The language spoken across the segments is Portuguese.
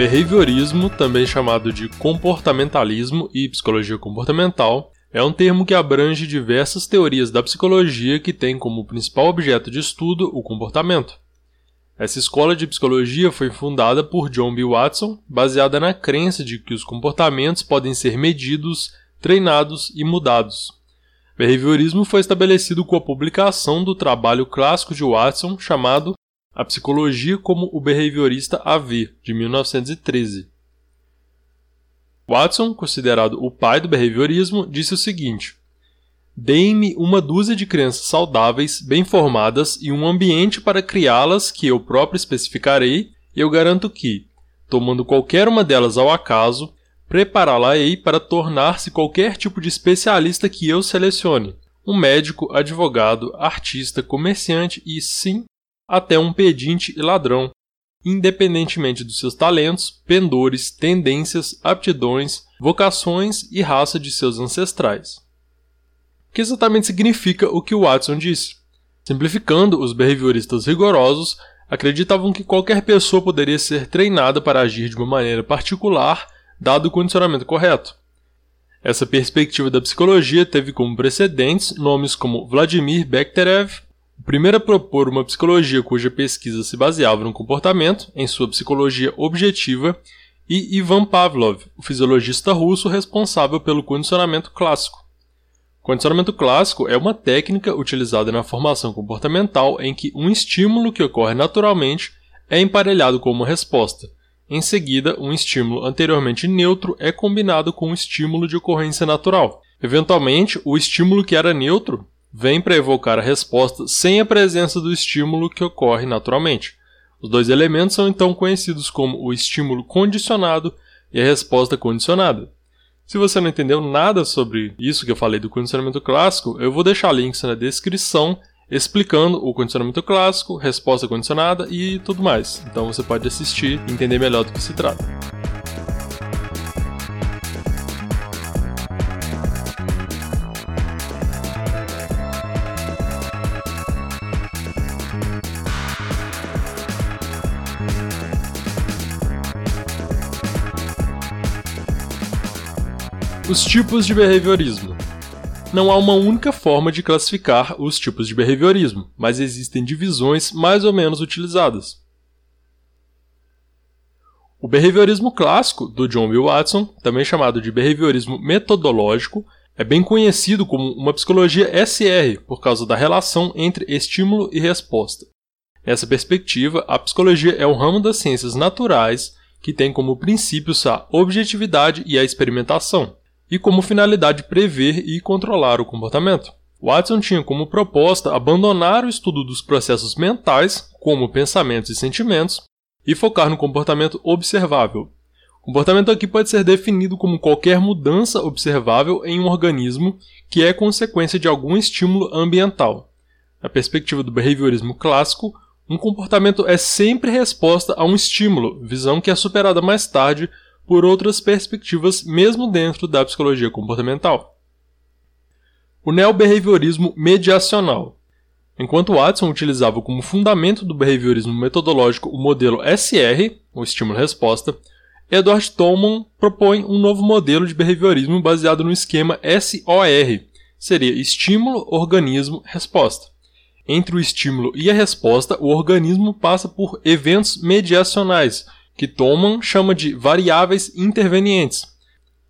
Behaviorismo, também chamado de comportamentalismo e psicologia comportamental, é um termo que abrange diversas teorias da psicologia que têm como principal objeto de estudo o comportamento. Essa escola de psicologia foi fundada por John B. Watson, baseada na crença de que os comportamentos podem ser medidos, treinados e mudados. Behaviorismo foi estabelecido com a publicação do trabalho clássico de Watson chamado A Psicologia como o Behaviorista a de 1913. Watson, considerado o pai do behaviorismo, disse o seguinte: Deem-me uma dúzia de crianças saudáveis, bem formadas e um ambiente para criá-las que eu próprio especificarei, e eu garanto que, tomando qualquer uma delas ao acaso, prepará-la-ei para tornar-se qualquer tipo de especialista que eu selecione. Um médico, advogado, artista, comerciante e, sim, até um pedinte e ladrão, independentemente dos seus talentos, pendores, tendências, aptidões, vocações e raça de seus ancestrais. O que exatamente significa o que Watson disse? Simplificando, os behavioristas rigorosos acreditavam que qualquer pessoa poderia ser treinada para agir de uma maneira particular, dado o condicionamento correto. Essa perspectiva da psicologia teve como precedentes nomes como Vladimir Bekhterev, o primeiro a propor uma psicologia cuja pesquisa se baseava no comportamento, em sua psicologia objetiva, e Ivan Pavlov, o fisiologista russo responsável pelo condicionamento clássico. Condicionamento clássico é uma técnica utilizada na formação comportamental em que um estímulo que ocorre naturalmente é emparelhado com uma resposta. Em seguida, um estímulo anteriormente neutro é combinado com um estímulo de ocorrência natural. Eventualmente, o estímulo que era neutro vem para evocar a resposta sem a presença do estímulo que ocorre naturalmente. Os dois elementos são então conhecidos como o estímulo condicionado e a resposta condicionada. Se você não entendeu nada sobre isso que eu falei do condicionamento clássico, eu vou deixar links na descrição explicando o condicionamento clássico, resposta condicionada e tudo mais. Então você pode assistir e entender melhor do que se trata. Os tipos de behaviorismo. Não há uma única forma de classificar os tipos de behaviorismo, mas existem divisões mais ou menos utilizadas. O behaviorismo clássico, do John B. Watson, também chamado de behaviorismo metodológico, é bem conhecido como uma psicologia SR por causa da relação entre estímulo e resposta. Nessa perspectiva, a psicologia é um ramo das ciências naturais que tem como princípios a objetividade e a experimentação e como finalidade prever e controlar o comportamento. Watson tinha como proposta abandonar o estudo dos processos mentais, como pensamentos e sentimentos, e focar no comportamento observável. O comportamento aqui pode ser definido como qualquer mudança observável em um organismo que é consequência de algum estímulo ambiental. Na perspectiva do behaviorismo clássico, um comportamento é sempre resposta a um estímulo, visão que é superada mais tarde por outras perspectivas mesmo dentro da psicologia comportamental. O neobehaviorismo mediacional. Enquanto Watson utilizava como fundamento do behaviorismo metodológico o modelo SR, o estímulo-resposta, Edward Tolman propõe um novo modelo de behaviorismo baseado no esquema SOR, seria estímulo, organismo, resposta. Entre o estímulo e a resposta, o organismo passa por eventos mediacionais, que Thoman chama de variáveis intervenientes.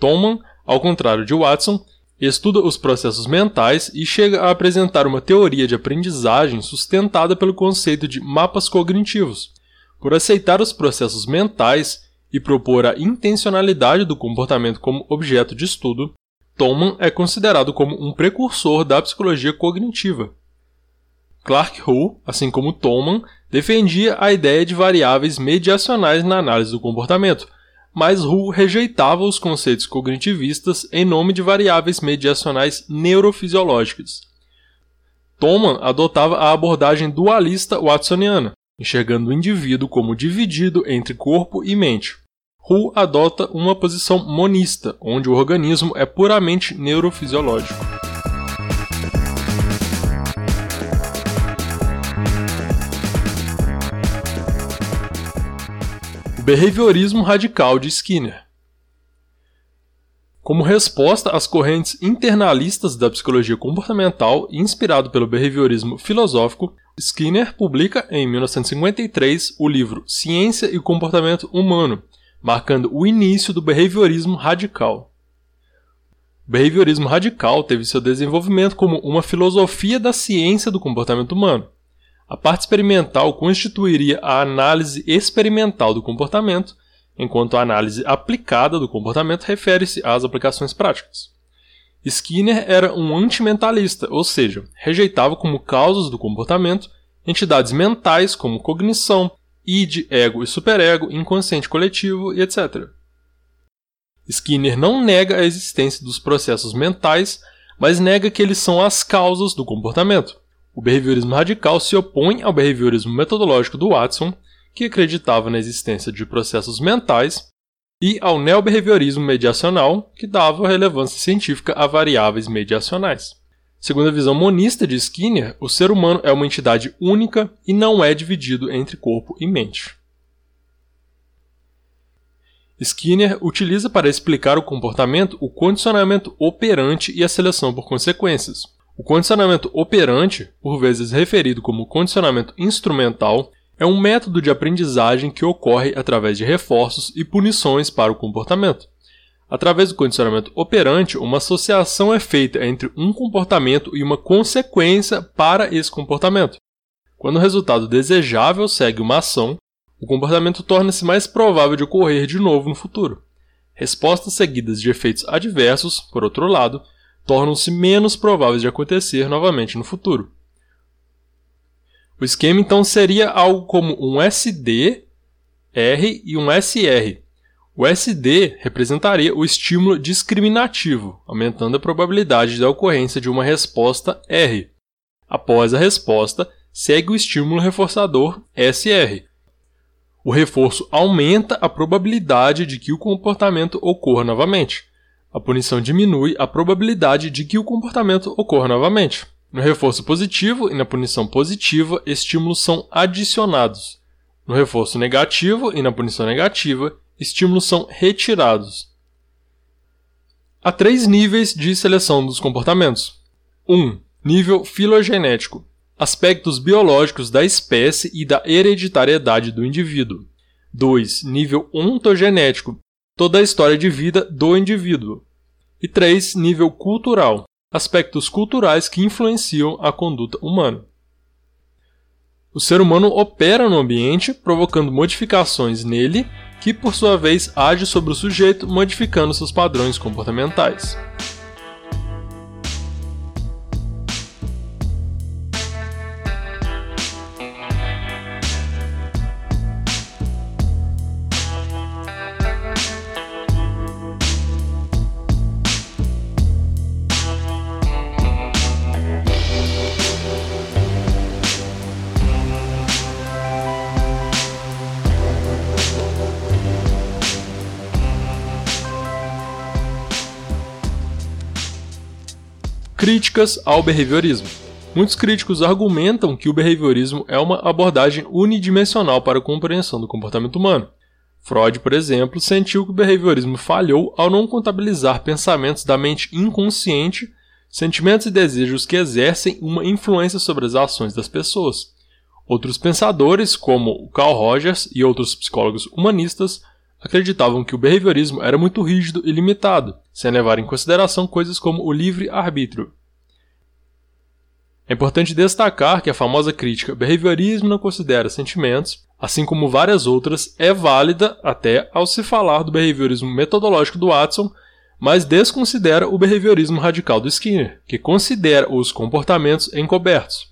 Thoman, ao contrário de Watson, estuda os processos mentais e chega a apresentar uma teoria de aprendizagem sustentada pelo conceito de mapas cognitivos. Por aceitar os processos mentais e propor a intencionalidade do comportamento como objeto de estudo, Thoman é considerado como um precursor da psicologia cognitiva. Clark Hull, assim como Thoman, defendia a ideia de variáveis mediacionais na análise do comportamento, mas Hull rejeitava os conceitos cognitivistas em nome de variáveis mediacionais neurofisiológicas. Thoman adotava a abordagem dualista watsoniana, enxergando o indivíduo como dividido entre corpo e mente. Hull adota uma posição monista, onde o organismo é puramente neurofisiológico. Behaviorismo radical de Skinner. Como resposta às correntes internalistas da psicologia comportamental inspirado pelo behaviorismo filosófico, Skinner publica em 1953 o livro Ciência e Comportamento Humano, marcando o início do behaviorismo radical. O behaviorismo radical teve seu desenvolvimento como uma filosofia da ciência do comportamento humano. A parte experimental constituiria a análise experimental do comportamento enquanto a análise aplicada do comportamento refere-se às aplicações práticas. Skinner era um antimentalista, ou seja, rejeitava como causas do comportamento entidades mentais como cognição, id, ego e superego, inconsciente coletivo e etc. Skinner não nega a existência dos processos mentais, mas nega que eles são as causas do comportamento. O behaviorismo radical se opõe ao behaviorismo metodológico do Watson, que acreditava na existência de processos mentais, e ao neobehaviorismo mediacional, que dava relevância científica a variáveis mediacionais. Segundo a visão monista de Skinner, o ser humano é uma entidade única e não é dividido entre corpo e mente. Skinner utiliza para explicar o comportamento o condicionamento operante e a seleção por consequências. O condicionamento operante, por vezes referido como condicionamento instrumental, é um método de aprendizagem que ocorre através de reforços e punições para o comportamento. Através do condicionamento operante, uma associação é feita entre um comportamento e uma consequência para esse comportamento. Quando o resultado desejável segue uma ação, o comportamento torna-se mais provável de ocorrer de novo no futuro. Respostas seguidas de efeitos adversos, por outro lado, tornam-se menos prováveis de acontecer novamente no futuro. O esquema então seria algo como um SD, R e um SR. O SD representaria o estímulo discriminativo, aumentando a probabilidade da ocorrência de uma resposta R. Após a resposta, segue o estímulo reforçador SR. O reforço aumenta a probabilidade de que o comportamento ocorra novamente. A punição diminui a probabilidade de que o comportamento ocorra novamente. No reforço positivo e na punição positiva, estímulos são adicionados. No reforço negativo e na punição negativa, estímulos são retirados. Há três níveis de seleção dos comportamentos. 1. Um, nível filogenético aspectos biológicos da espécie e da hereditariedade do indivíduo. 2. Nível ontogenético toda a história de vida do indivíduo. E 3. Nível cultural aspectos culturais que influenciam a conduta humana. O ser humano opera no ambiente, provocando modificações nele, que por sua vez age sobre o sujeito, modificando seus padrões comportamentais. Críticas ao behaviorismo. Muitos críticos argumentam que o behaviorismo é uma abordagem unidimensional para a compreensão do comportamento humano. Freud, por exemplo, sentiu que o behaviorismo falhou ao não contabilizar pensamentos da mente inconsciente, sentimentos e desejos que exercem uma influência sobre as ações das pessoas. Outros pensadores, como Carl Rogers e outros psicólogos humanistas, acreditavam que o behaviorismo era muito rígido e limitado, sem levar em consideração coisas como o livre-arbítrio. É importante destacar que a famosa crítica behaviorismo não considera sentimentos, assim como várias outras, é válida até ao se falar do behaviorismo metodológico do Watson, mas desconsidera o behaviorismo radical do Skinner, que considera os comportamentos encobertos.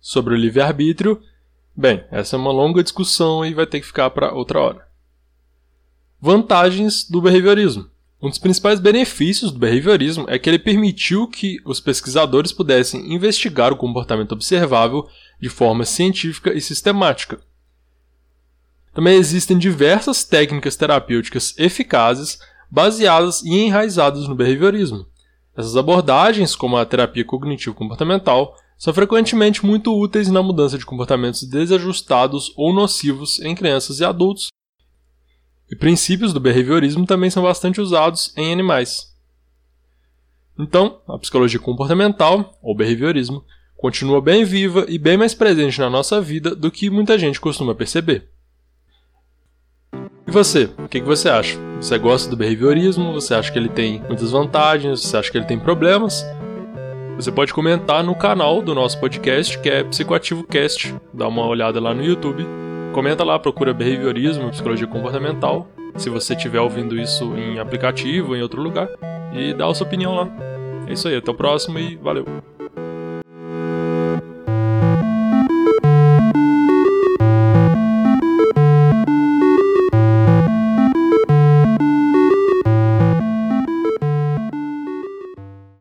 Sobre o livre-arbítrio, bem, essa é uma longa discussão e vai ter que ficar para outra hora. Vantagens do behaviorismo. Um dos principais benefícios do behaviorismo é que ele permitiu que os pesquisadores pudessem investigar o comportamento observável de forma científica e sistemática. Também existem diversas técnicas terapêuticas eficazes baseadas e enraizadas no behaviorismo. Essas abordagens, como a terapia cognitivo-comportamental, são frequentemente muito úteis na mudança de comportamentos desajustados ou nocivos em crianças e adultos E princípios do behaviorismo também são bastante usados em animais. Então, a psicologia comportamental, ou behaviorismo, continua bem viva e bem mais presente na nossa vida do que muita gente costuma perceber. E você, o que, você acha? Você gosta do behaviorismo? Você acha que ele tem muitas vantagens? Você acha que ele tem problemas? Você pode comentar no canal do nosso podcast, que é Psicoativo Cast. Dá uma olhada lá no YouTube. Comenta lá, procura behaviorismo, psicologia comportamental. Se você estiver ouvindo isso em aplicativo em outro lugar. E dá a sua opinião lá. É isso aí, até o próximo e valeu!